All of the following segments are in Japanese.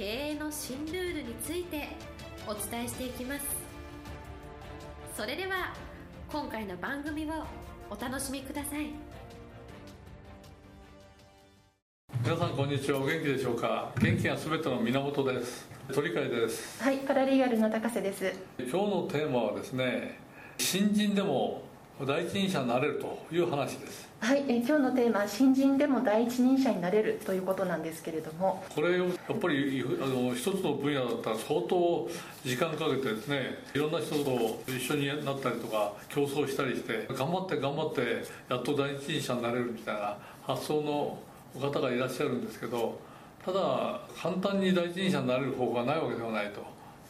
経営の新ルールについてお伝えしていきます。それでは今回の番組をお楽しみください。皆さんこんにちは。お元気でしょうか？元気がすべての源です。鳥飼です。はいパラリーガルの高瀬です。今日のテーマはですね新人でも第一人者になれるという話です。はいえ今日のテーマは新人でも第一人者になれるということなんですけれども。これをやっぱりあの一つの分野だったら相当時間かけてですねいろんな人と一緒になったりとか競争したりして頑張って頑張ってやっと第一人者になれるみたいな発想の方がいらっしゃるんですけどただ簡単に第一人者になれる方法がないわけではないと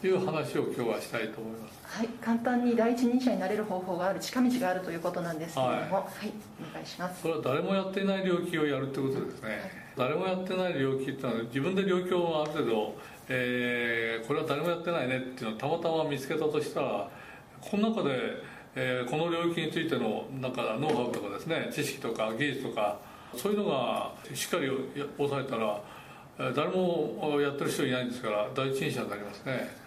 いう話を今日はしたいと思います。はい簡単に第一人者になれる方法がある近道があるということなんですけれども。はい、はい、お願いします。それは誰もやっていない領域をやるってことですね、はい、誰もやってない領域っていうのは自分で領域をある程度、えー、これは誰もやってないねっていうのをたまたま見つけたとしたらこの中で、えー、この領域についてのなんかノウハウとかですね知識とか技術とかそういうのがしっかり押さえたら誰もやってる人いないんですから第一人者になりますね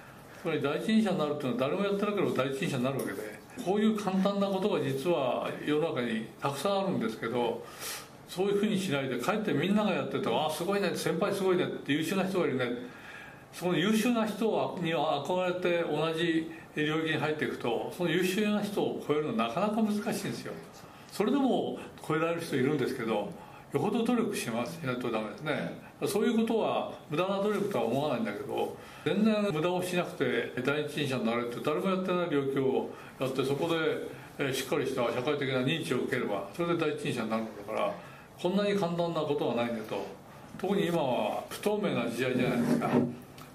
つまり第一人者になるっていうのは誰もやってなければ第一人者になるわけでこういう簡単なことが実は世の中にたくさんあるんですけどそういうふうにしないでかえってみんながやっててああすごいね先輩すごいねって優秀な人がいるね。その優秀な人には憧れて同じ領域に入っていくとその優秀な人を超えるのはなかなか難しいんですよ。それでも超えられる人いるんですけどよほど努力しますしないとダメですね。そういうことは無駄な努力とは思わないんだけど全然無駄をしなくて第一人者になれって誰もやってない領域をやってそこでしっかりした社会的な認知を受ければそれで第一人者になるんだからこんなに簡単なことはないんだと。特に今は不透明な時代じゃないですか。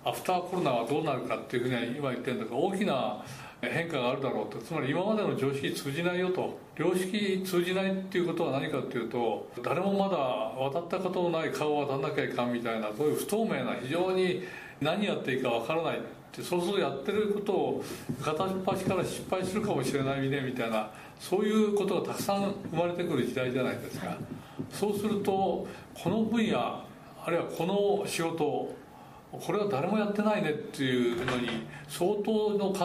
アフターコロナはどうなるかっていうふうには今言ってるんだけど大きな変化があるだろうと。つまり今までの常識通じないよと。良識通じないっていうことは何かっていうと誰もまだ渡ったことのない川を渡らなきゃいかんみたいなそういう不透明な非常に何やっていいかわからない。ってそうするとやってることを片っ端から失敗するかもしれないねみたいなそういうことがたくさん生まれてくる時代じゃないですか。そうするとこの分野あるいはこの仕事これは誰もやってないねっていうのに相当の数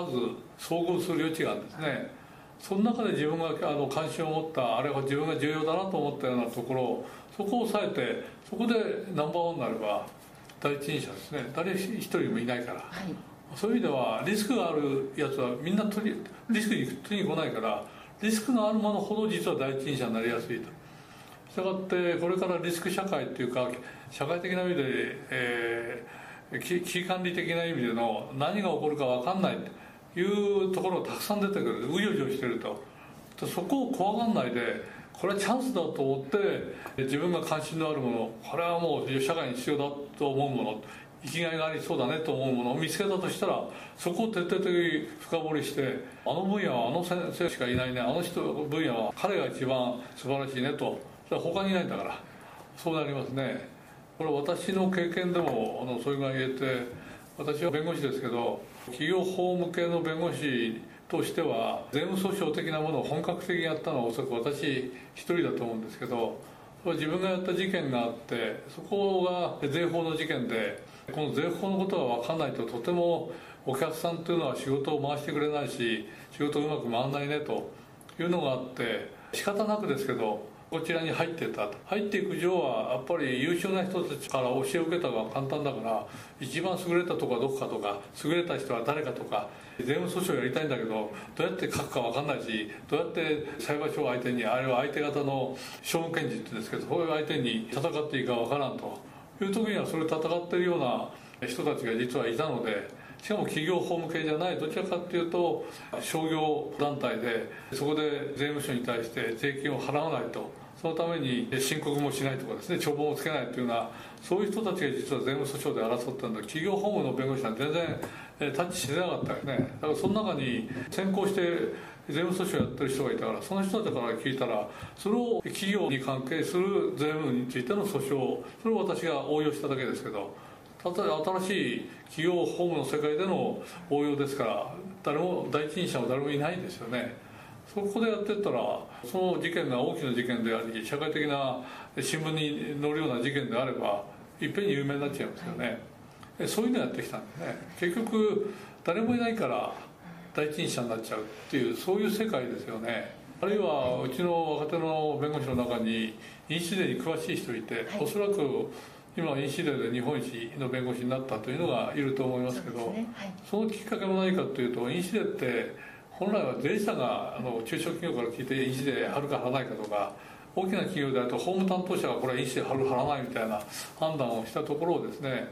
遭遇する余地があるんですね。その中で自分があの関心を持ったあれは自分が重要だなと思ったようなところそこを抑えてそこでナンバーワンになれば第一人者ですね。誰一人もいないから、はい、そういう意味ではリスクがあるやつはみんな取りリスクに取りに来ないからリスクがあるものほど実は第一人者になりやすいと。したがってこれからリスク社会っていうか社会的な意味で、えー、危機管理的な意味での何が起こるか分かんないというところがたくさん出てくる。うようよしてると。そこを怖がんないでこれはチャンスだと思って自分が関心のあるものこれはもう社会に必要だと思うもの生きがいがありそうだねと思うものを見つけたとしたらそこを徹底的に深掘りしてあの分野はあの先生しかいないねあの人分野は彼が一番素晴らしいねと。他にいないんだから。そうなりますね。これ私の経験でもあのそれが言えて私は弁護士ですけど企業法務系の弁護士としては税務訴訟的なものを本格的にやったのはおそらく私一人だと思うんですけど自分がやった事件があってそこが税法の事件でこの税法のことが分かんないととてもお客さんというのは仕事を回してくれないし仕事うまく回らないねというのがあって仕方なくですけどこちらに入ってたと。入っていく上はやっぱり優秀な人たちから教えを受けた方が簡単だから一番優れたとこはどこかとか優れた人は誰かとか税務訴訟やりたいんだけどどうやって書くか分かんないしどうやって裁判所を相手にあれは相手方の訟務検事って言うんですけどそういう相手に戦っていいか分からんという時にはそれ戦ってるような人たちが実はいたのでしかも企業法務系じゃないどちらかっていうと商業団体でそこで税務署に対して税金を払わないと。そのために申告もしないとかですね帳簿をつけないというようなそういう人たちが実は税務訴訟で争ったんだ。企業法務の弁護士は全然タッチしてなかったよね。だからその中に先行して税務訴訟やってる人がいたからその人たちから聞いたらそれを企業に関係する税務についての訴訟それを私が応用しただけですけど例え新しい企業法務の世界での応用ですから誰も第一人者は誰もいないんですよね。そこでやってったらその事件が大きな事件であり社会的な新聞に載るような事件であればいっぺんに有名になっちゃいますよね、はい、そういうのやってきたんでね。結局誰もいないから第一人者になっちゃうっていうそういう世界ですよね。あるいはうちの若手の弁護士の中に飲酒税に詳しい人いて、はい、おそらく今飲酒税で日本一の弁護士になったというのがいると思いますけどそ、ね。はい、そのきっかけも何かというと飲酒税って本来は税理士さんがあの中小企業から聞いて飲酒税払うか払わないかとか大きな企業であると法務担当者がこれは飲酒税払う払わないみたいな判断をしたところをですね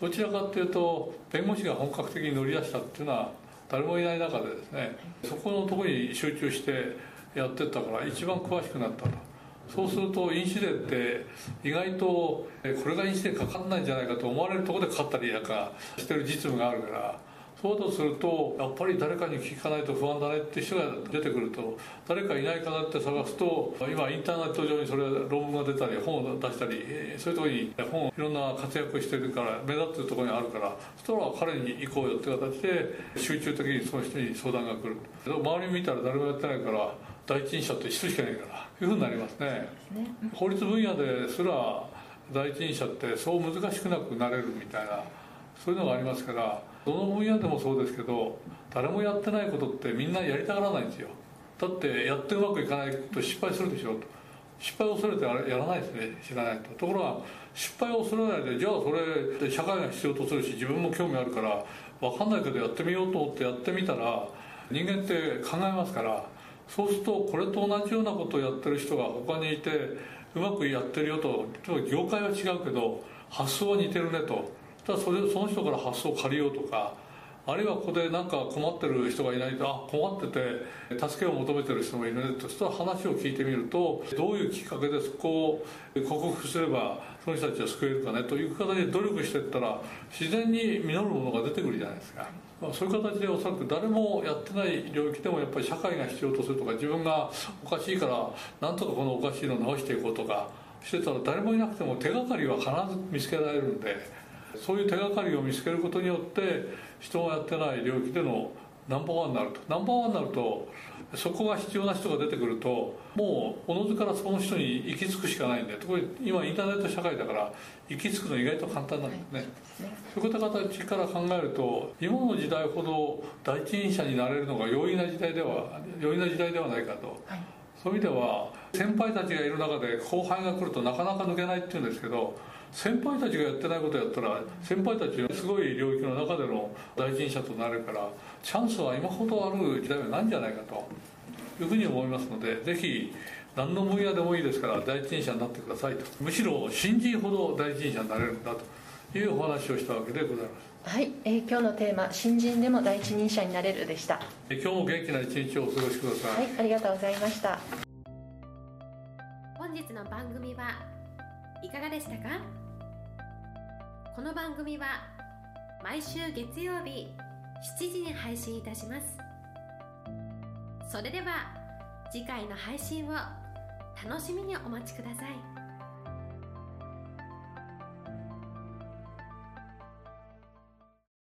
どちらかというと弁護士が本格的に乗り出したっていうのは誰もいない中でですねそこのところに集中してやってったから一番詳しくなったと。そうすると飲酒税って意外とこれが飲酒税かかんないんじゃないかと思われるところでかかったりなんかしてる実務があるからそうだとするとやっぱり誰かに聞かないと不安だねって人が出てくると誰かいないかなって探すと今インターネット上にそれ論文が出たり本を出したりそういうところに本いろんな活躍してるから目立ってるところにあるからそしたら彼に行こうよって形で集中的にその人に相談が来る。周り見たら誰もやってないから第一人者って一人しかいないからいうふうになりますね、ね、法律分野ですら第一人者ってそう難しくなくなれるみたいなそういうのがありますからどの分野でもそうですけど誰もやってないことってみんなやりたがらないんですよ。だってやってうまくいかないと失敗するでしょと。失敗を恐れてやらないですね知らないと。ところが失敗を恐れないでじゃあそれ社会が必要とするし自分も興味あるから分かんないけどやってみようと思ってやってみたら人間って考えますからそうするとこれと同じようなことをやってる人が他にいてうまくやってるよと業界は違うけど発想は似てるねと。ただそれその人から発想を借りようとかあるいはここで何か困ってる人がいないとあ困ってて助けを求めてる人もいるねとしたら話を聞いてみるとどういうきっかけでそこを克服すればその人たちを救えるかねという形で努力していったら自然に実るものが出てくるじゃないですか。まあ、そういう形でおそらく誰もやってない領域でもやっぱり社会が必要とするとか自分がおかしいからなんとかこのおかしいのを直していこうとかしてたら誰もいなくても手がかりは必ず見つけられるんで。そういう手がかりを見つけることによって人がやってない領域でのナンバーワンになると。ナンバーワンになるとそこが必要な人が出てくるともうおのずからその人に行き着くしかないんで特に今インターネット社会だから行き着くの意外と簡単なんですね、はい、そういった形から考えると今の時代ほど第一人者になれるのが容易な時代では容易な時代ではないかと、はい、そういう意味では先輩たちがいる中で後輩が来るとなかなか抜けないっていうんですけど先輩たちがやってないことやったら先輩たちはすごい領域の中での第一人者となるからチャンスは今ほどある時代はないんじゃないかというふうに思いますのでぜひ何の分野でもいいですから第一人者になってくださいと。むしろ新人ほど第一人者になれるんだと。いうお話をしたわけでございます。はい、えー、今日のテーマ「新人でも第一人者になれる」でした。今日も元気な一日をお過ごしください。はいありがとうございました。本日の番組はいかがでしたか？この番組は毎週月曜日7時に配信いたします。それでは次回の配信を楽しみにお待ちください